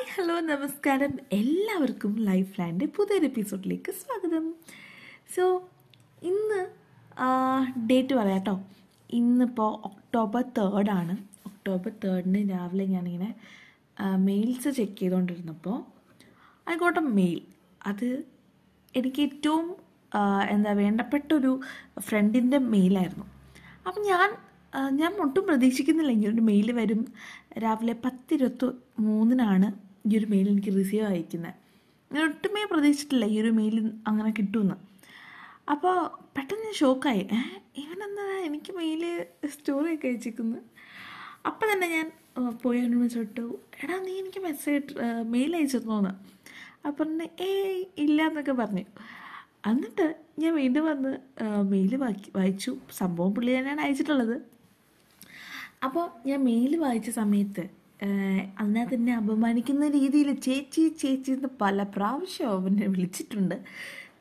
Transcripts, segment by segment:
Hi hello നമസ്കാരം. എല്ലാവർക്കും life land പുതിയൊരു എപ്പിസോഡിലേക്ക് സ്വാഗതം. സോ ഇന്ന് ഡേറ്റ് പറയാം കേട്ടോ. ഇന്നിപ്പോൾ ഒക്ടോബർ തേർഡാണ് ഒക്ടോബർ തേർഡിന് രാവിലെ ഞാനിങ്ങനെ മെയിൽസ് ചെക്ക് ചെയ്തുകൊണ്ടിരുന്നപ്പോൾ ഐ ഗോട്ട് എ മെയിൽ അത് എനിക്ക് ഏറ്റവും എന്താ വേണ്ടപ്പെട്ടൊരു ഫ്രണ്ടിന്റെ മെയിലായിരുന്നു അപ്പം ഞാൻ ഞാൻ ഒട്ടും പ്രതീക്ഷിക്കുന്നില്ല ഇങ്ങനൊരു മെയിൽ വരും. രാവിലെ പത്തിരുപത്തി മൂന്നിനാണ് ഈ ഒരു മെയിൽ എനിക്ക് റിസീവ് അയക്കുന്നത് ഞാൻ ഒട്ടുമേ പ്രതീക്ഷിച്ചിട്ടില്ല ഈ ഒരു മെയിൽ അങ്ങനെ കിട്ടുമെന്ന് അപ്പോൾ പെട്ടെന്ന് ഞാൻ ഷോക്കായി ഇവനെന്താ എനിക്ക് മെയിൽ സ്റ്റോറിയൊക്കെ അയച്ചിരിക്കുന്നു? അപ്പം തന്നെ ഞാൻ പോയി അവനോട് വിളിച്ചിട്ടു എടാ നീ എനിക്ക് മെസ്സേജ് മെയിൽ അയച്ചിരുന്നോന്ന്. അപ്പം പറഞ്ഞു ഏയ് ഇല്ല എന്നൊക്കെ പറഞ്ഞു. എന്നിട്ട് ഞാൻ വീണ്ടും വന്ന് മെയിൽ വായിച്ചു. സംഭവം പുള്ളി തന്നെയാണ് അയച്ചിട്ടുള്ളത്. അപ്പോൾ ഞാൻ മെയിൽ വായിച്ച സമയത്ത് അതിനകത്ത് എന്നെ അപമാനിക്കുന്ന രീതിയിൽ ചേച്ചി ചേച്ചി എന്ന് പല പ്രാവശ്യം അവനെ വിളിച്ചിട്ടുണ്ട്.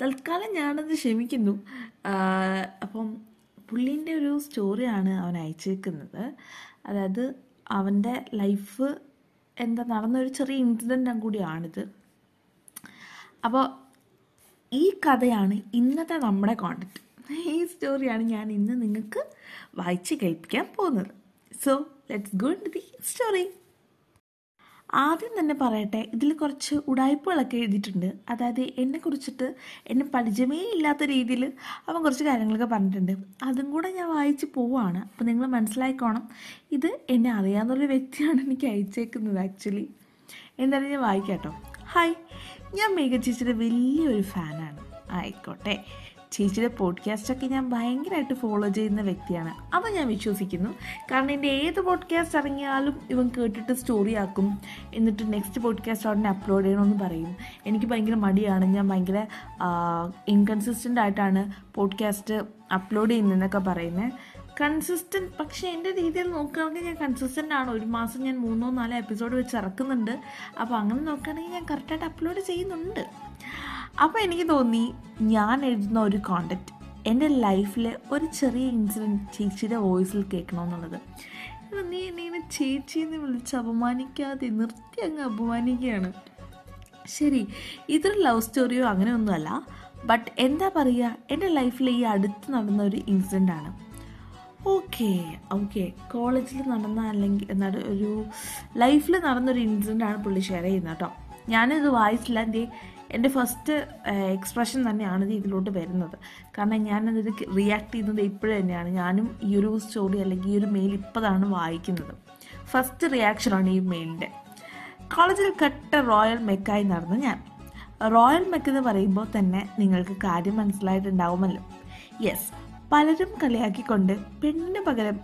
തൽക്കാലം ഞാനത് ക്ഷമിക്കുന്നു. അപ്പം പുള്ളീന്റെ ഒരു സ്റ്റോറിയാണ് അവൻ അയച്ചേക്കുന്നത്. അതായത് അവന്റെ ലൈഫ് എന്താ നടന്നൊരു ചെറിയ ഇൻസിഡന്റും കൂടിയാണിത്. അപ്പോൾ ഈ കഥയാണ് ഇന്നത്തെ നമ്മുടെ കോണ്ടക്റ്റ് ഈ സ്റ്റോറിയാണ് ഞാൻ ഇന്ന് നിങ്ങൾക്ക് വായിച്ച് കേൾപ്പിക്കാൻ പോകുന്നത്. So let's go to the story ആദ്യം തന്നെ പറയട്ടെ ഇതിൽ കുറച്ച് ഉടായ്പകളൊക്കെ എഴുതിയിട്ടുണ്ട്. അതായത് എന്നെ കുറിച്ചിട്ട് എന്നെ പരിചയമേ ഇല്ലാത്ത രീതിയിൽ അവൻ കുറച്ച് കാര്യങ്ങളൊക്കെ പറഞ്ഞിട്ടുണ്ട്. അതും കൂടെ ഞാൻ വായിച്ച് പോവാണ്. അപ്പോൾ നിങ്ങൾ മനസ്സിലായിക്കോണം. ഇത് എന്നെ അറിയാവുന്നൊരു വ്യക്തിയാണ് എനിക്ക് അയച്ചേക്കുന്നത് ആക്ച്വലി എന്തായാലും ഞാൻ വായിക്കാം ഹായ് ഞാൻ മേഘ ചേച്ചിയുടെ വലിയൊരു ഫാനാണ് ആയിക്കോട്ടെ. ചേച്ചിയുടെ പോഡ്കാസ്റ്റൊക്കെ ഞാൻ ഭയങ്കരമായിട്ട് ഫോളോ ചെയ്യുന്ന വ്യക്തിയാണ്. അത് ഞാൻ വിശ്വസിക്കുന്നു. കാരണം എന്റെ ഏത് പോഡ്കാസ്റ്റ് ഇറങ്ങിയാലും ഇവൻ കേട്ടിട്ട് സ്റ്റോറി ആക്കും. എന്നിട്ട് നെക്സ്റ്റ് പോഡ്കാസ്റ്റ് ഉടനെ അപ്ലോഡ് ചെയ്യണമെന്ന് പറയും. എനിക്ക് ഭയങ്കര മടിയാണ്. ഞാൻ ഭയങ്കര ഇൻകൺസിസ്റ്റന്റ് ആയിട്ടാണ് പോഡ്കാസ്റ്റ് അപ്ലോഡ് ചെയ്യുന്നതെന്നൊക്കെ പറയുന്നത് കൺസിസ്റ്റന്റ് പക്ഷേ എന്റെ രീതിയിൽ നോക്കുകയാണെങ്കിൽ ഞാൻ കൺസിസ്റ്റന്റ് ആണ്. ഒരു മാസം ഞാൻ മൂന്നോ നാലോ എപ്പിസോഡ് വെച്ച് ഇറക്കുന്നുണ്ട്. അപ്പോൾ അങ്ങനെ നോക്കുകയാണെങ്കിൽ ഞാൻ കറക്റ്റായിട്ട് അപ്ലോഡ് ചെയ്യുന്നുണ്ട്. അപ്പോൾ എനിക്ക് തോന്നി ഞാൻ എഴുതുന്ന ഒരു കോണ്ടക്റ്റ് എന്റെ ലൈഫിൽ ഒരു ചെറിയ ഇൻസിഡന്റ് ചേച്ചിയുടെ വോയിസിൽ കേൾക്കണമെന്നുള്ളത് നീ എന്നെ ചേച്ചി എന്ന് വിളിച്ച് അപമാനിക്കാതെ നിർത്തി അങ്ങ് അപമാനിക്കുകയാണ്. ശരി ഇതൊരു ലവ് സ്റ്റോറിയോ അങ്ങനെ ഒന്നുമല്ല ബട്ട് എന്താ പറയുക എന്റെ ലൈഫിൽ ഈ അടുത്ത് നടന്ന ഒരു ഇൻസിഡന്റ് ആണ്. ഓക്കെ ഓക്കെ കോളേജിൽ നടന്ന അല്ലെങ്കിൽ ഒരു ലൈഫിൽ നടന്നൊരു ഇൻസിഡന്റ് ആണ് പുള്ളി ഷെയർ ചെയ്യുന്നത് കേട്ടോ. ഞാനിത് വായിച്ചില്ല. എന്റെ എന്റെ ഫസ്റ്റ് എക്സ്പ്രഷൻ തന്നെയാണ് ഇത് ഇതിലോട്ട് വരുന്നത്. കാരണം ഞാനതിൽ റിയാക്ട് ചെയ്യുന്നത് ഇപ്പോഴും തന്നെയാണ്. ഞാനും ഈ ഒരു സ്റ്റോറി അല്ലെങ്കിൽ ഈ ഒരു മെയിൽ ഇപ്പോഴാണ് വായിക്കുന്നത്. ഫസ്റ്റ് റിയാക്ഷനാണ് ഈ മെയിലിന്റെ കോളേജിൽ കട്ട റോയൽ മെക്കായി നടന്ന ഞാൻ. റോയൽ മെക്ക് എന്ന് പറയുമ്പോൾ തന്നെ നിങ്ങൾക്ക് കാര്യം മനസ്സിലായിട്ടുണ്ടാവുമല്ലോ. യെസ് പലരും കളിയാക്കിക്കൊണ്ട് പെണ്ണിന് പകരം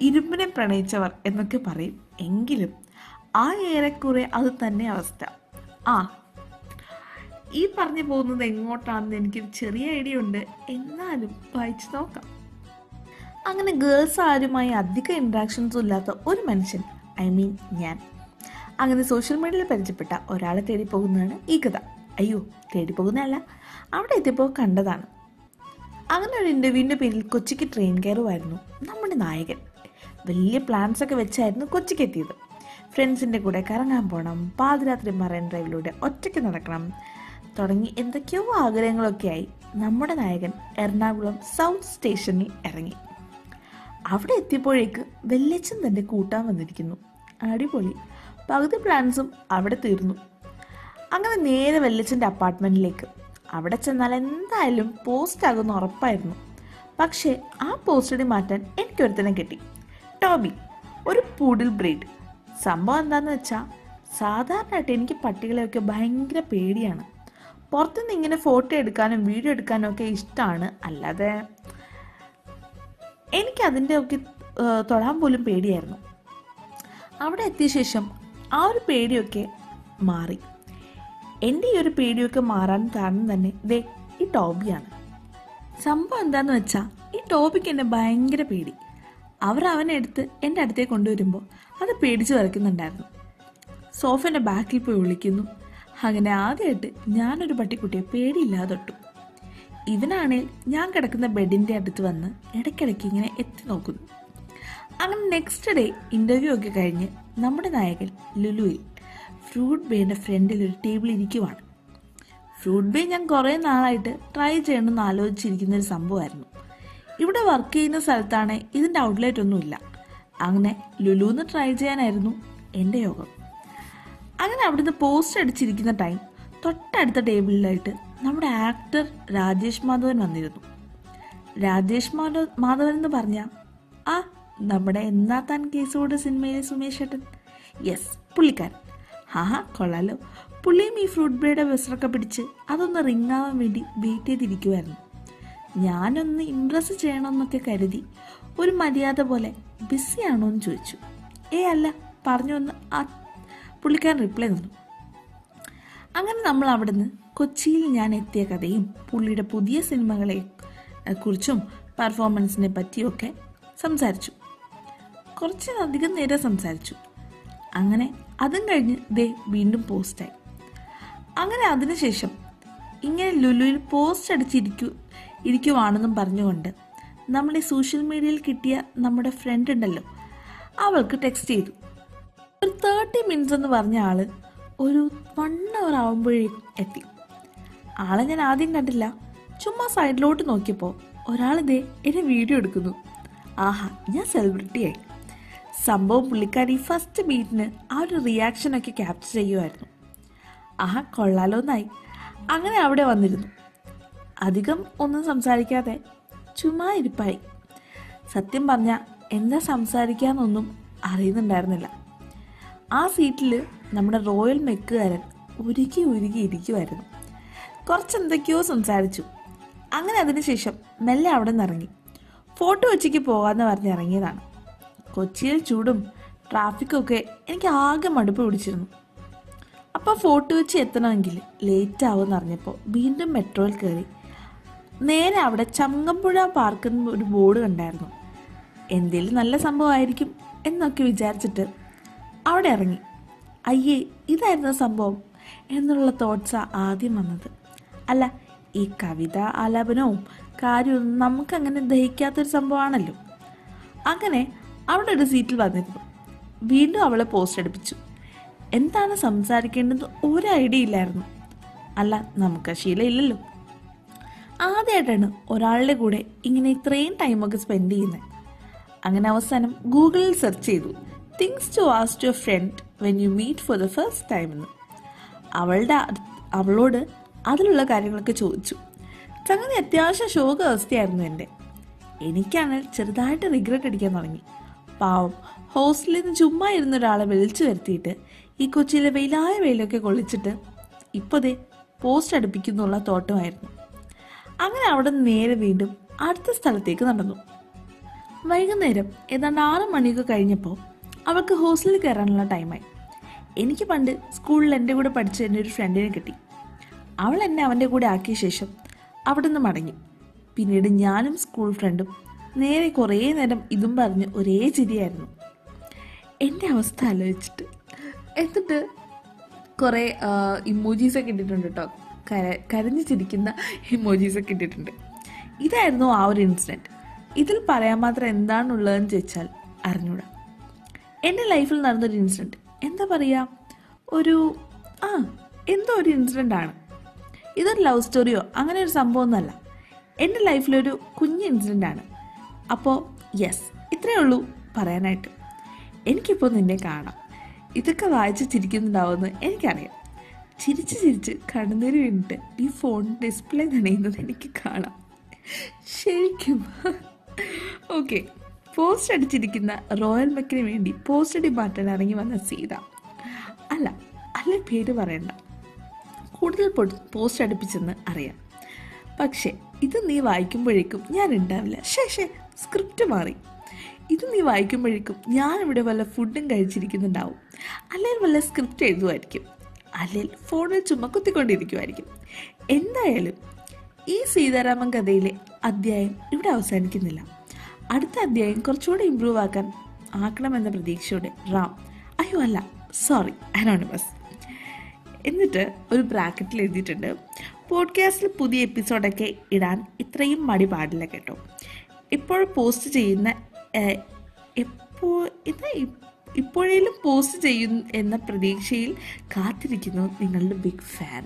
ഇരുമ്പിനെ പ്രണയിച്ചവർ എന്നൊക്കെ പറയും. എങ്കിലും ആ ഏറെക്കുറെ അത് തന്നെ അവസ്ഥ. ആ ഈ പറഞ്ഞു പോകുന്നത് എങ്ങോട്ടാണെന്ന് എനിക്കൊരു ചെറിയ ഐഡിയ ഉണ്ട്. എന്നാലും വായിച്ചു നോക്കാം. അങ്ങനെ ഗേൾസ് ആരുമായി അധികം ഇൻട്രാക്ഷൻസും ഇല്ലാത്ത ഒരു മനുഷ്യൻ ഐ മീൻ ഞാൻ. അങ്ങനെ സോഷ്യൽ മീഡിയയിൽ പരിചയപ്പെട്ട ഒരാളെ തേടി പോകുന്നതാണ് ഈ കഥ. അയ്യോ തേടി പോകുന്നതല്ല അവിടെ എത്തിയപ്പോൾ കണ്ടതാണ്. അങ്ങനെ ഒരു ഇന്റർവ്യൂവിന്റെ പേരിൽ കൊച്ചിക്ക് ട്രെയിൻ കയറുമായിരുന്നു നമ്മുടെ നായകൻ. വലിയ പ്ലാൻസ് ഒക്കെ വെച്ചായിരുന്നു കൊച്ചിക്ക് എത്തിയത്. ഫ്രണ്ട്സിന്റെ കൂടെ കറങ്ങാൻ പോകണം പാതിരാത്രി മറൈൻ ഡ്രൈവിലൂടെ ഒറ്റയ്ക്ക് നടക്കണം തുടങ്ങി എന്തൊക്കെയോ ആഗ്രഹങ്ങളൊക്കെയായി. നമ്മുടെ നായകൻ എറണാകുളം സൗത്ത് സ്റ്റേഷനിൽ ഇറങ്ങി. അവിടെ എത്തിയപ്പോഴേക്ക് വെല്ലച്ചൻ തന്നെ കൂട്ടാൻ വന്നിരിക്കുന്നു. അടിപൊളി. പകുതി പ്ലാൻസും അവിടെ തീർന്നു. അങ്ങനെ നേരെ വെല്ലച്ചന്റെ അപ്പാർട്ട്മെന്റിലേക്ക് അവിടെ ചെന്നാൽ എന്തായാലും പോസ്റ്റ് ആകുന്ന ഉറപ്പായിരുന്നു. പക്ഷേ ആ പോസ്റ്റടി മാറ്റാൻ എനിക്കൊരുത്തനെ കിട്ടി. ടോബി ഒരു പൂഡിൽ ബ്രീഡ് സംഭവം എന്താണെന്ന് വെച്ചാൽ സാധാരണയായിട്ട് എനിക്ക് പട്ടികളെയൊക്കെ ഭയങ്കര പേടിയാണ്. പുറത്തുനിന്ന് ഇങ്ങനെ ഫോട്ടോ എടുക്കാനും വീഡിയോ എടുക്കാനും ഒക്കെ ഇഷ്ടമാണ് അല്ലാതെ എനിക്ക് അതിന്റെ ഒക്കെ തൊടാൻ പോലും പേടിയായിരുന്നു. അവിടെ എത്തിയ ശേഷം ആ ഒരു പേടിയൊക്കെ മാറി. എന്റെ ഈ ഒരു പേടിയൊക്കെ മാറാൻ കാരണം തന്നെ ദേ ഈ ടോബിയാണ്. സംഭവം എന്താന്ന് വെച്ചാൽ ഈ ടോബിക്ക് എന്നെ ഭയങ്കര പേടി. അവർ അവനെ എടുത്ത് എന്റെ അടുത്തേക്ക് കൊണ്ടുവരുമ്പോൾ അത് പേടിച്ച് വരയ്ക്കുന്നുണ്ടായിരുന്നു. സോഫേന്റെ ബാക്കിൽ പോയി വിളിക്കുന്നു അങ്ങനെ ആദ്യമായിട്ട് ഞാനൊരു പട്ടിക്കുട്ടിയെ പേടിയില്ലാതെ തൊട്ടു ഇവനാണേൽ ഞാൻ കിടക്കുന്ന ബെഡിന്റെ അടുത്ത് വന്ന് ഇടയ്ക്കിടയ്ക്ക് ഇങ്ങനെ എത്തി നോക്കുന്നു. അങ്ങനെ നെക്സ്റ്റ് ഡേ ഇന്റർവ്യൂ ഒക്കെ കഴിഞ്ഞ് നമ്മുടെ നായകൻ ലുലുവിൽ ഫ്രൂട്ട് ബേയുടെ ഫ്രണ്ടിൽ ഒരു ടേബിൾ ഇരിക്കുവാണ്. ഫ്രൂട്ട് ബേ ഞാൻ കുറേ നാളായിട്ട് ട്രൈ ചെയ്യണമെന്ന് ആലോചിച്ചിരിക്കുന്ന ഒരു സംഭവമായിരുന്നു. ഇവിടെ വർക്ക് ചെയ്യുന്ന സ്ഥലത്താണ് ഇതിന്റെ ഔട്ട്ലെറ്റ് ഒന്നുമില്ല. അങ്ങനെ ലുലുന്ന് ട്രൈ ചെയ്യാനായിരുന്നു എന്റെ യോഗം. അങ്ങനെ അവിടുന്ന് പോസ്റ്റ് അടിച്ചിരിക്കുന്ന ടൈം തൊട്ടടുത്ത ടേബിളിലായിട്ട് നമ്മുടെ ആക്ടർ രാജേഷ് മാധവൻ വന്നിരുന്നു. രാജേഷ് മാധവ മാധവൻ എന്ന് പറഞ്ഞ ആ നമ്മുടെ എന്നാ താൻ കേസോട് സിനിമയിലെ സുമേഷ് ഏട്ടൻ? യെസ് പുള്ളിക്കാരൻ. ഹാ കൊള്ളാലോ. പുള്ളിയും ഈ ഫ്രൂട്ട് ബേയുടെ വിസറൊക്കെ പിടിച്ച് അതൊന്ന് റിങ്ങാവാൻ വേണ്ടി വെയിറ്റ് ചെയ്തിരിക്കുമായിരുന്നു ഞാനൊന്ന് ഇമ്പ്രസ് ചെയ്യണമെന്നൊക്കെ കരുതി ഒരു മര്യാദ പോലെ ബിസിയാണോ എന്ന് ചോദിച്ചു. ഏ അല്ല പറഞ്ഞു ഒന്ന് പുള്ളിക്കാരൻ റിപ്ലൈ തന്നു. അങ്ങനെ നമ്മൾ അവിടുന്ന് കൊച്ചിയിൽ ഞാൻ എത്തിയ കഥയും പുള്ളിയുടെ പുതിയ സിനിമകളെ കുറിച്ചും പെർഫോമൻസിനെ പറ്റിയൊക്കെ സംസാരിച്ചു. കുറച്ചധികം നേരം സംസാരിച്ചു. അങ്ങനെ അതും കഴിഞ്ഞ് ദേ വീണ്ടും പോസ്റ്റായി അങ്ങനെ അതിനുശേഷം ഇങ്ങനെ ലുലുവിൽ പോസ്റ്റ് അടിച്ചിരിക്കു ഇരിക്കുവാണെന്നും പറഞ്ഞുകൊണ്ട് നമ്മുടെ സോഷ്യൽ മീഡിയയിൽ കിട്ടിയ നമ്മുടെ ഫ്രണ്ട് ഉണ്ടല്ലോ അവൾക്ക് ടെക്സ്റ്റ് ചെയ്തു. ഒരു തേർട്ടി മിനിറ്റ്സ് എന്ന് പറഞ്ഞ ആൾ ഒരു വൺ അവർ ആവുമ്പോഴേക്കും എത്തി. ആളെ ഞാൻ ആദ്യം കണ്ടില്ല. ചുമ്മാ സൈഡിലോട്ട് നോക്കിയപ്പോൾ ഒരാൾ ഇതേ എന്നെ വീഡിയോ എടുക്കുന്നു. ആഹാ ഞാൻ സെലിബ്രിറ്റിയായി സംഭവം പുള്ളിക്കാരി ഫസ്റ്റ് മീറ്റിന് ആ ഒരു റിയാക്ഷനൊക്കെ ക്യാപ്ചർ ചെയ്യുമായിരുന്നു ആഹാ കൊള്ളാലോന്നായി അങ്ങനെ അവിടെ വന്നിരുന്നു. അധികം ഒന്നും സംസാരിക്കാതെ ചുമ്മാ ഇരിപ്പായി. സത്യം പറഞ്ഞാൽ എന്താ സംസാരിക്കാന്നൊന്നും അറിയുന്നുണ്ടായിരുന്നില്ല. ആ സീറ്റിൽ നമ്മുടെ റോയൽ മെക്കുകാരൻ ഉരുകി ഉരുകി ഇരിക്കുമായിരുന്നു കുറച്ച് എന്തൊക്കെയോ സംസാരിച്ചു. അങ്ങനെ അതിനുശേഷം മെല്ലെ അവിടെ നിന്ന് ഇറങ്ങി ഫോട്ടോ ഉച്ചയ്ക്ക് പോകാമെന്ന് പറഞ്ഞ് ഇറങ്ങിയതാണ്. കൊച്ചിയിൽ ചൂടും ട്രാഫിക്കും ഒക്കെ എനിക്ക് ആകെ മടുപ്പ് പിടിച്ചിരുന്നു. അപ്പോൾ ഫോട്ടോ വെച്ച് എത്തണമെങ്കിൽ ലേറ്റ് ആവുമെന്ന് അറിഞ്ഞപ്പോൾ വീണ്ടും മെട്രോയിൽ കയറി. നേരെ അവിടെ ചങ്ങമ്പുഴ പാർക്കെന്ന് ഒരു ബോർഡ് കണ്ടായിരുന്നു. എന്തേലും നല്ല സംഭവമായിരിക്കും എന്നൊക്കെ വിചാരിച്ചിട്ട് അവിടെ ഇറങ്ങി. അയ്യേ ഇതായിരുന്നു സംഭവം? എന്നുള്ള തോട്ട്സാ ആദ്യം വന്നത്. അല്ല ഈ കവിത ആലാപനവും കാര്യവും നമുക്കങ്ങനെ ദഹിക്കാത്തൊരു സംഭവമാണല്ലോ. അങ്ങനെ അവിടെ ഒരു സീറ്റിൽ വന്നിരുന്നു. വീണ്ടും അവളെ പോസ്റ്റ് അടുപ്പിച്ചു എന്താണ് സംസാരിക്കേണ്ടത്? ഒരു ഐഡിയ ഇല്ലായിരുന്നു. അല്ല നമുക്ക് ആ ശീലം ഇല്ലല്ലോ. ആദ്യമായിട്ടാണ് ഒരാളുടെ കൂടെ ഇങ്ങനെ ഇത്രയും ടൈമൊക്കെ സ്പെൻഡ് ചെയ്യുന്നത്. അങ്ങനെ അവസാനം ഗൂഗിളിൽ സെർച്ച് ചെയ്തു. Things to ask your friend when you meet for the first time എന്ന്. അവളുടെ അവളോട് അതിലുള്ള കാര്യങ്ങളൊക്കെ ചോദിച്ചു. സംഗതി അത്യാവശ്യം ശോക അവസ്ഥയായിരുന്നു എന്റെ. എനിക്കാണെങ്കിൽ ചെറുതായിട്ട് റിഗ്രറ്റ് അടിക്കാൻ തുടങ്ങി. പാവം ഹോസ്റ്റലിൽ നിന്ന് ചുമ്മാ ഇരുന്ന ഒരാളെ വിളിച്ചു വരുത്തിയിട്ട് ഈ കൊച്ചിയിലെ വെയിലായ വെയിലൊക്കെ കൊള്ളിച്ചിട്ട് ഇപ്പോഴേ പോസ്റ്റ് അടുപ്പിക്കുന്നുള്ള തോട്ടമായിരുന്നു. അങ്ങനെ അവിടെ നിന്ന് നേരെ വീണ്ടും അടുത്ത സ്ഥലത്തേക്ക് നടന്നു. വൈകുന്നേരം ഏതാണ്ട് ആറ് മണിയൊക്കെ കഴിഞ്ഞപ്പോൾ അവൾക്ക് ഹോസ്റ്റലിൽ കയറാനുള്ള ടൈമായി. എനിക്ക് പണ്ട് സ്കൂളിൽ എന്റെ കൂടെ പഠിച്ച എന്റെ ഒരു ഫ്രണ്ടിനെ കിട്ടി. അവൾ എന്നെ അവന്റെ കൂടെ ആക്കിയ ശേഷം അവിടെ നിന്ന് മടങ്ങി. പിന്നീട് ഞാനും സ്കൂൾ ഫ്രണ്ടും നേരെ കുറേ നേരം ഇതും പറഞ്ഞ് ഒരേ ചിരിയായിരുന്നു. എന്റെ അവസ്ഥ ആലോചിച്ചിട്ട് എന്നിട്ട് കുറേ ഇമോജീസൊക്കെ ഇട്ടിട്ടുണ്ട് കേട്ടോ കര കരഞ്ഞു ചിരിക്കുന്ന ഇമോജീസൊക്കെ ഇട്ടിട്ടുണ്ട്. ഇതായിരുന്നു ആ ഒരു ഇൻസിഡന്റ് ഇതിൽ പറയാൻ മാത്രം എന്താണുള്ളതെന്ന് ചോദിച്ചാൽ അറിഞ്ഞൂടാ. എന്റെ ലൈഫിൽ നടന്നൊരു ഇൻസിഡന്റ്. എന്താ പറയുക ഒരു ആ എന്തോ ഒരു ഇൻസിഡന്റ് ആണ് ഇതൊരു ലവ് സ്റ്റോറിയോ? അങ്ങനെ ഒരു സംഭവമൊന്നുമല്ല. എന്റെ ലൈഫിലൊരു കുഞ്ഞ് ഇൻസിഡന്റ് ആണ് അപ്പോൾ യെസ് ഇത്രയേ ഉള്ളൂ പറയാനായിട്ട്. എനിക്കിപ്പോൾ നിന്നെ കാണാം. ഇതൊക്കെ വായിച്ച് ചിരിക്കുന്നുണ്ടാവുമെന്ന് എനിക്കറിയാം. ചിരിച്ച് ചിരിച്ച് കണ്ണുനീര് വീണിട്ട് ഈ ഫോൺ ഡിസ്പ്ലേ നനയുന്നത് എനിക്ക് കാണാം. ശരിക്കും. ഓക്കെ പോസ്റ്റ് അടിച്ചിരിക്കുന്ന റോയൽ മെക്കിന് വേണ്ടി പോസ്റ്റ് അടി മാറ്റാൻ ഇറങ്ങി വന്ന സീത. അല്ല അല്ല പേര് പറയണ്ട. കൂടുതൽ പോസ്റ്റ് അടുപ്പിച്ചെന്ന് അറിയാം. പക്ഷേ ഇത് നീ വായിക്കുമ്പോഴേക്കും ഞാൻ ഉണ്ടാവില്ല ശേ ശേ സ്ക്രിപ്റ്റ് മാറി. ഇത് നീ വായിക്കുമ്പോഴേക്കും ഞാൻ ഇവിടെ വല്ല ഫുഡും കഴിച്ചിരിക്കുന്നുണ്ടാവും. അല്ലെങ്കിൽ വല്ല സ്ക്രിപ്റ്റ് എഴുതുമായിരിക്കും അല്ലെങ്കിൽ ഫോണിൽ ചുമക്കുത്തിക്കൊണ്ടിരിക്കുമായിരിക്കും എന്തായാലും ഈ സീതാരാമൻ കഥയിലെ അധ്യായം ഇവിടെ അവസാനിക്കുന്നില്ല. അടുത്ത അധ്യായം കുറച്ചുകൂടി ഇമ്പ്രൂവ് ആക്കാൻ ആക്കണമെന്ന പ്രതീക്ഷയോടെ റാം അയ്യോ അല്ല സോറി അനോണിമസ് എന്നിട്ട് ഒരു ബ്രാക്കറ്റിൽ എഴുതിയിട്ടുണ്ട് പോഡ്കാസ്റ്റിൽ പുതിയ എപ്പിസോഡൊക്കെ ഇടാൻ ഇത്രയും മടി പാടില്ല കേട്ടോ. ഇപ്പോൾ പോസ്റ്റ് ചെയ്യുന്ന എപ്പോൾ ഇത് ഇപ്പോഴേലും പോസ്റ്റ് ചെയ്യും എന്ന പ്രതീക്ഷയിൽ കാത്തിരിക്കുന്നു നിങ്ങളുടെ ബിഗ് ഫാൻ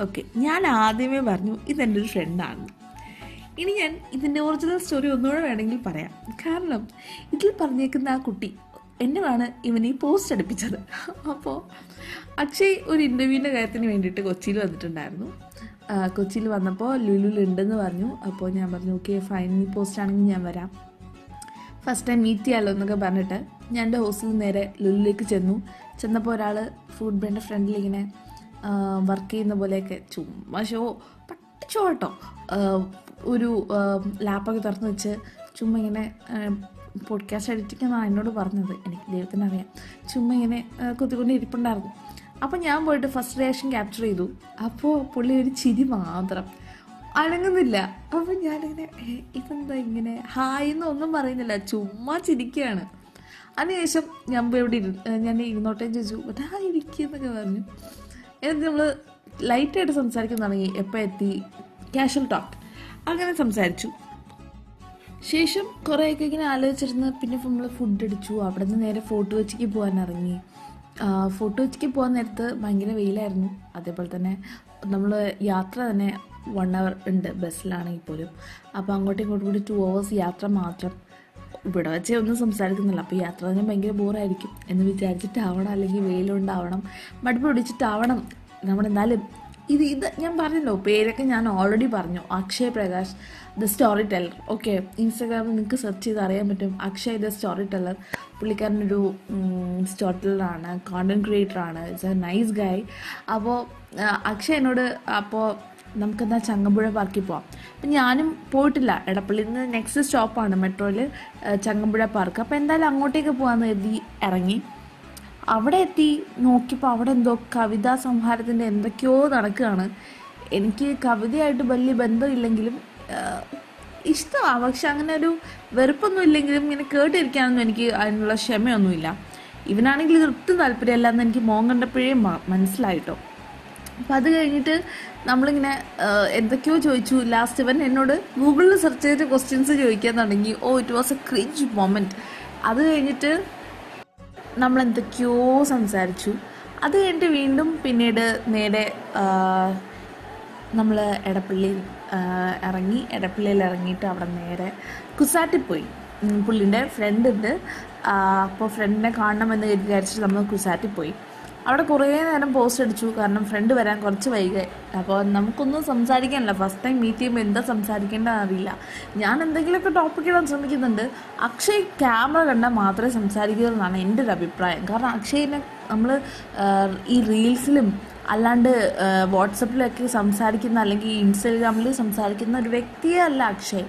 ഓക്കെ ഞാൻ ആദ്യമേ പറഞ്ഞു ഇതെന്റെ ഒരു ഫ്രണ്ടാണ് ഇനി ഞാൻ ഇതിന്റെ ഒറിജിനൽ സ്റ്റോറി ഒന്നുകൂടെ വേണമെങ്കിൽ പറയാം. കാരണം ഇതിൽ പറഞ്ഞേക്കുന്ന ആ കുട്ടി എന്നെയാണ് ഇവൻ ഈ പോസ്റ്റ് അടുപ്പിച്ചത്. അപ്പോൾ അക്ഷയ് ഒരു ഇന്റർവ്യൂവിന്റെ കാര്യത്തിന് വേണ്ടിയിട്ട് കൊച്ചിയിൽ വന്നിട്ടുണ്ടായിരുന്നു. കൊച്ചിയിൽ വന്നപ്പോൾ ലുലുൽ ഉണ്ടെന്ന് പറഞ്ഞു. അപ്പോൾ ഞാൻ പറഞ്ഞു ഓക്കെ ഫൈനൽ പോസ്റ്റ് ആണെങ്കിൽ ഞാൻ വരാം. ഫസ്റ്റ് ടൈം മീറ്റ് ചെയ്യാമല്ലോ എന്നൊക്കെ പറഞ്ഞിട്ട് ഞാൻ എന്റെ ഹോസ്റ്റലിൽ നേരെ ലുലുലേക്ക് ചെന്നു. ചെന്നപ്പോൾ ഒരാൾ ഫുഡ് ബ്രാൻഡ് ഫ്രണ്ടിൽ ഇങ്ങനെ വർക്ക് ചെയ്യുന്ന പോലെയൊക്കെ ചുമ്മാ ഷോ കേട്ടോ ഒരു ലാപ്പൊക്കെ തുറന്ന് വെച്ച് ചുമ്മാ ഇങ്ങനെ പോഡ്കാസ്റ്റ് എഡിറ്റിംഗ് എന്നാണ് എന്നോട് പറഞ്ഞത്. എനിക്ക് ദൈവത്തിന് അറിയാം. ചുമ്മാ ഇങ്ങനെ കുത്തിക്കൊണ്ട് ഇരിപ്പുണ്ടായിരുന്നു. അപ്പോൾ ഞാൻ പോയിട്ട് ഫസ്റ്റ് റിയാക്ഷൻ ക്യാപ്ചർ ചെയ്തു. അപ്പോൾ പുള്ളി ഒരു ചിരി മാത്രം. അനങ്ങുന്നില്ല. അപ്പോൾ ഞാനിങ്ങനെ "ഏ, ഇതെന്താ ഇങ്ങനെ? ഹായ് എന്നൊന്നും പറയുന്നില്ല. ചുമ്മാ ചിരിക്കുകയാണ് അതിനുശേഷം ഞാൻ ഇവിടെ ഇരു ഞാൻ ഇരുന്നോട്ടേ ചോദിച്ചു. അതാ ഇരിക്കുന്നൊക്കെ പറഞ്ഞു. എന്നിട്ട് നമ്മൾ ലൈറ്റായിട്ട് സംസാരിക്കാൻ തുടങ്ങി എപ്പോൾ എത്തി? ക്യാഷ്വൽ ടോക്ക് അങ്ങനെ സംസാരിച്ചു. ശേഷം കുറേയൊക്കെ ഇങ്ങനെ ആലോചിച്ചിരുന്ന് പിന്നെ നമ്മൾ ഫുഡ് അടിച്ചു. അവിടെ നിന്ന് നേരെ ഫോട്ടോ വെച്ചിക്ക് പോകാൻ ഇറങ്ങി. ഫോട്ടോ വെച്ചിക്ക് പോകാൻ നേരത്ത് ഭയങ്കര വെയിലായിരുന്നു. അതേപോലെ തന്നെ നമ്മൾ യാത്ര തന്നെ വൺ അവർ ഉണ്ട് ബസ്സിലാണെങ്കിൽ പോലും. അപ്പോൾ അങ്ങോട്ടും ഇങ്ങോട്ടും കൂടി ടു അവേഴ്സ് യാത്ര മാത്രം. ഇവിടെ വെച്ചേ ഒന്നും സംസാരിക്കുന്നില്ല. അപ്പോൾ യാത്ര തന്നെ ഭയങ്കര ബോറായിരിക്കും എന്ന് വിചാരിച്ചിട്ടാവണം. അല്ലെങ്കിൽ വെയിലുണ്ടാവണം. മടുപ്പ് പിടിച്ചിട്ടാവണം. നമ്മളെന്നാലും ഇത് ഇത് ഞാൻ പറഞ്ഞല്ലോ പേരൊക്കെ ഞാൻ ഓൾറെഡി പറഞ്ഞു. Akshay Prakash the story teller okay ഇൻസ്റ്റാഗ്രാമിൽ നിങ്ങൾക്ക് സെർച്ച് ചെയ്ത് അറിയാൻ പറ്റും. അക്ഷയ് ദ സ്റ്റോറി ടെല്ലർ പുള്ളിക്കാരനൊരു സ്റ്റോറി ടെല്ലറാണ് കോണ്ടന്റ് ക്രിയേറ്ററാണ് ഇറ്റ്സ് എ നൈസ് ഗായ് അപ്പോൾ അക്ഷയ് എന്നോട് അപ്പോൾ നമുക്കെന്താ ചങ്ങമ്പുഴ പാർക്കിൽ പോവാം. അപ്പം ഞാനും പോയിട്ടില്ല. എടപ്പള്ളിയിൽ നിന്ന് നെക്സ്റ്റ് സ്റ്റോപ്പാണ് മെട്രോയിൽ ചങ്ങമ്പുഴ പാർക്ക് അപ്പോൾ എന്തായാലും അങ്ങോട്ടേക്ക് പോകാമെന്ന് കരുതി ഇറങ്ങി. അവിടെ എത്തി നോക്കിയപ്പോൾ അവിടെ എന്തോ കവിതാ സംഹാരത്തിന്റെ എന്തൊക്കെയോ നടക്കുകയാണ്. എനിക്ക് കവിതയായിട്ട് വലിയ ബന്ധമില്ലെങ്കിലും ഇഷ്ടമാണ് പക്ഷെ അങ്ങനെ ഒരു വെറുപ്പൊന്നും ഇല്ലെങ്കിലും ഇങ്ങനെ കേട്ടിരിക്കാനൊന്നും എനിക്ക് അതിനുള്ള ക്ഷമയൊന്നുമില്ല. ഇവനാണെങ്കിൽ ഒട്ടും താല്പര്യമല്ല എന്ന് എനിക്ക് മോൻ കണ്ടപ്പോഴേ മനസ്സിലായിട്ടോ. അപ്പം അത് കഴിഞ്ഞിട്ട് നമ്മളിങ്ങനെ എന്തൊക്കെയോ ചോദിച്ചു. ലാസ്റ്റ് ഇവൻ എന്നോട് ഗൂഗിളിൽ സെർച്ച് ചെയ്തിട്ട് ക്വസ്റ്റ്യൻസ് ചോദിക്കാൻ തുടങ്ങി. ഓ it was a cringe moment അത് കഴിഞ്ഞിട്ട് നമ്മൾ എന്തൊക്കെയോ സംസാരിച്ചു. അത് കഴിഞ്ഞിട്ട് വീണ്ടും പിന്നീട് നേരെ നമ്മൾ എടപ്പള്ളിയിൽ ഇറങ്ങി എടപ്പള്ളിയിൽ ഇറങ്ങിയിട്ട് അവിടെ നേരെ കുസാറ്റിൽ പോയി. പുള്ളിന്റെ ഫ്രണ്ട് ഉണ്ട്. അപ്പോൾ ഫ്രണ്ടിനെ കാണണമെന്ന് വിചാരിച്ചിട്ട് നമ്മൾ കുസാറ്റിൽ പോയി. അവിടെ കുറേ നേരം പോസ്റ്റ് അടിച്ചു. കാരണം ഫ്രണ്ട് വരാൻ കുറച്ച് വൈകി അപ്പോൾ നമുക്കൊന്നും സംസാരിക്കാനില്ല. ഫസ്റ്റ് ടൈം മീറ്റ് ചെയ്യുമ്പോൾ എന്താ സംസാരിക്കേണ്ടതെന്ന് അറിയില്ല. ഞാൻ എന്തെങ്കിലുമൊക്കെ ടോപ്പിക് ഇടാൻ ശ്രമിക്കുന്നുണ്ട്. അക്ഷയ് ക്യാമറ കണ്ടാൽ മാത്രമേ സംസാരിക്കൂ എന്റെ ഒരു അഭിപ്രായം. കാരണം അക്ഷയിനെ നമ്മൾ ഈ റീൽസിലും അല്ലാണ്ട് വാട്സപ്പിലൊക്കെ സംസാരിക്കുന്ന അല്ലെങ്കിൽ ഇൻസ്റ്റാഗ്രാമിൽ സംസാരിക്കുന്ന ഒരു വ്യക്തിയേ അല്ല അക്ഷയ്.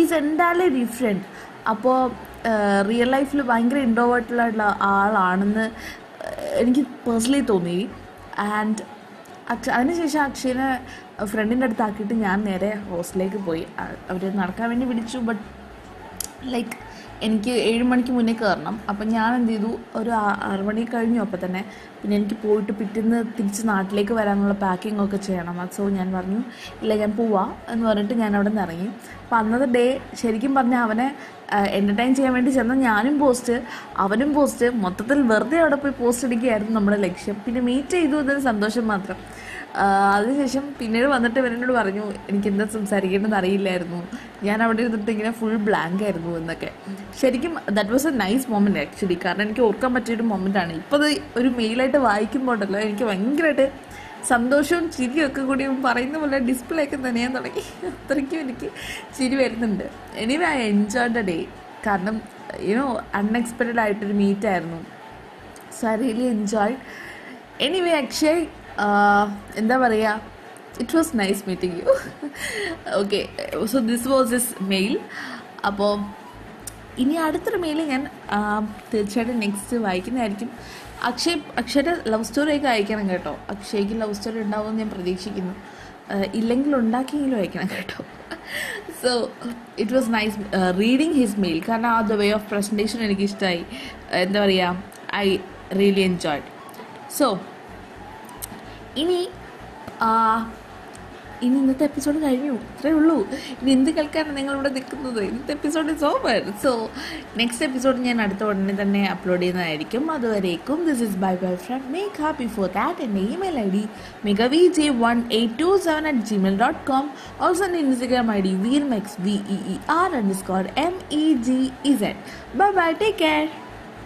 ഈസ് എന്റാലി ഡിഫറെന്റ് അപ്പോൾ റിയൽ ലൈഫിൽ ഭയങ്കര ഇൻട്രോവേർട്ടിലായിട്ടുള്ള ആളാണെന്ന് എനിക്ക് പേഴ്സണലി തോന്നി. ആൻഡ് അക്ഷ അതിനുശേഷം അക്ഷയനെ ഫ്രണ്ടിന്റെ അടുത്താക്കിയിട്ട് ഞാൻ നേരെ ഹോസ്റ്റലിലേക്ക് പോയി. അവർ നടക്കാൻ വേണ്ടി വിളിച്ചു ബട്ട് ലൈക്ക് എനിക്ക് ഏഴ് മണിക്ക് മുന്നേ കയറണം. അപ്പം ഞാൻ എന്ത് ചെയ്തു? ഒരു ആറ് മണി കഴിഞ്ഞു. അപ്പം തന്നെ പിന്നെ എനിക്ക് പോയിട്ട് പിറ്റേന്ന് തിരിച്ച് നാട്ടിലേക്ക് വരാനുള്ള പാക്കിംഗ് ഒക്കെ ചെയ്യണം. സോ ഞാൻ പറഞ്ഞു. ഇല്ല ഞാൻ പോവാ എന്ന് പറഞ്ഞിട്ട് ഞാൻ അവിടെ നിന്ന് ഇറങ്ങി. അപ്പം അന്നത്തെ ഡേ ശരിക്കും പറഞ്ഞാൽ അവനെ എന്റർടൈൻ ചെയ്യാൻ വേണ്ടി ചെന്ന ഞാനും പോസ്റ്റ് അവനും പോസ്റ്റ് മൊത്തത്തിൽ വെറുതെ അവിടെ പോയി പോസ്റ്റ് അടിക്കുകയായിരുന്നു നമ്മുടെ ലക്ഷ്യം. പിന്നെ മീറ്റ് ചെയ്തു എന്നൊരു സന്തോഷം മാത്രം. അതിനുശേഷം പിന്നീട് വന്നിട്ട് ഇവനോട് പറഞ്ഞു എനിക്ക് എന്താ സംസാരിക്കേണ്ടതെന്ന് അറിയില്ലായിരുന്നു. ഞാൻ അവിടെ ഇരുന്നിട്ട് ഇങ്ങനെ ഫുൾ ബ്ലാങ്ക് ആയിരുന്നു എന്നൊക്കെ. ശരിക്കും that was a nice moment actually കാരണം എനിക്ക് ഓർക്കാൻ പറ്റിയൊരു മൊമെന്റ് ആണ്. ഇപ്പോൾ അത് ഒരു മെയിലായിട്ട് വായിക്കുമ്പോൾ ഉണ്ടല്ലോ എനിക്ക് ഭയങ്കരമായിട്ട് സന്തോഷവും ചിരിയൊക്കെ കൂടി പറയുന്ന പോലെ ഡിസ്പ്ലേ ഒക്കെ നനയാൻ തുടങ്ങി. അത്രയ്ക്കും എനിക്ക് ചിരി വരുന്നുണ്ട്. Anyway I enjoy the day കാരണം യുനോ അൺഎക്സ്പെക്റ്റഡ് ആയിട്ടൊരു മീറ്റ് ആയിരുന്നു. So I really enjoy anyway Akshay എന്താ പറയുക it was nice meeting you okay so this was this mail അപ്പോൾ ഇനി അടുത്തൊരു മെയിൽ ഞാൻ തീർച്ചയായിട്ടും നെക്സ്റ്റ് വായിക്കുന്നതായിരിക്കും. അക്ഷയ് അക്ഷയുടെ ലവ് സ്റ്റോറിയൊക്കെ അയക്കണം കേട്ടോ. അക്ഷയ്ക്ക് ലവ് സ്റ്റോറി ഉണ്ടാവുമെന്ന് ഞാൻ പ്രതീക്ഷിക്കുന്നു. ഇല്ലെങ്കിൽ ഉണ്ടാക്കിയെങ്കിലും അയക്കണം കേട്ടോ. So it was nice reading his mail കാരണം ആ ദ വേ ഓഫ് പ്രസന്റേഷൻ എനിക്ക് ഇഷ്ടമായി എന്താ പറയുക ഐ റിയലി എൻജോയ്ഡ് സോ ഇനി ഇനി ഇന്നത്തെ എപ്പിസോഡ് കഴിഞ്ഞു. ഇത്രേ ഉള്ളൂ. ഇനി എന്ത് കേൾക്കാനാണ് നിങ്ങളിവിടെ നിൽക്കുന്നത്? ഇന്നത്തെ episode is over so next episode ഞാൻ അടുത്ത ഉടനെ തന്നെ അപ്ലോഡ് ചെയ്യുന്നതായിരിക്കും. അതുവരേക്കും this is bye bye from ah before that എന്റെ email I D മികവി J one eight two seven at Gmail dot com also എന്റെ Instagram I D Veer mechs V E R underscore M E G Z bye bye take care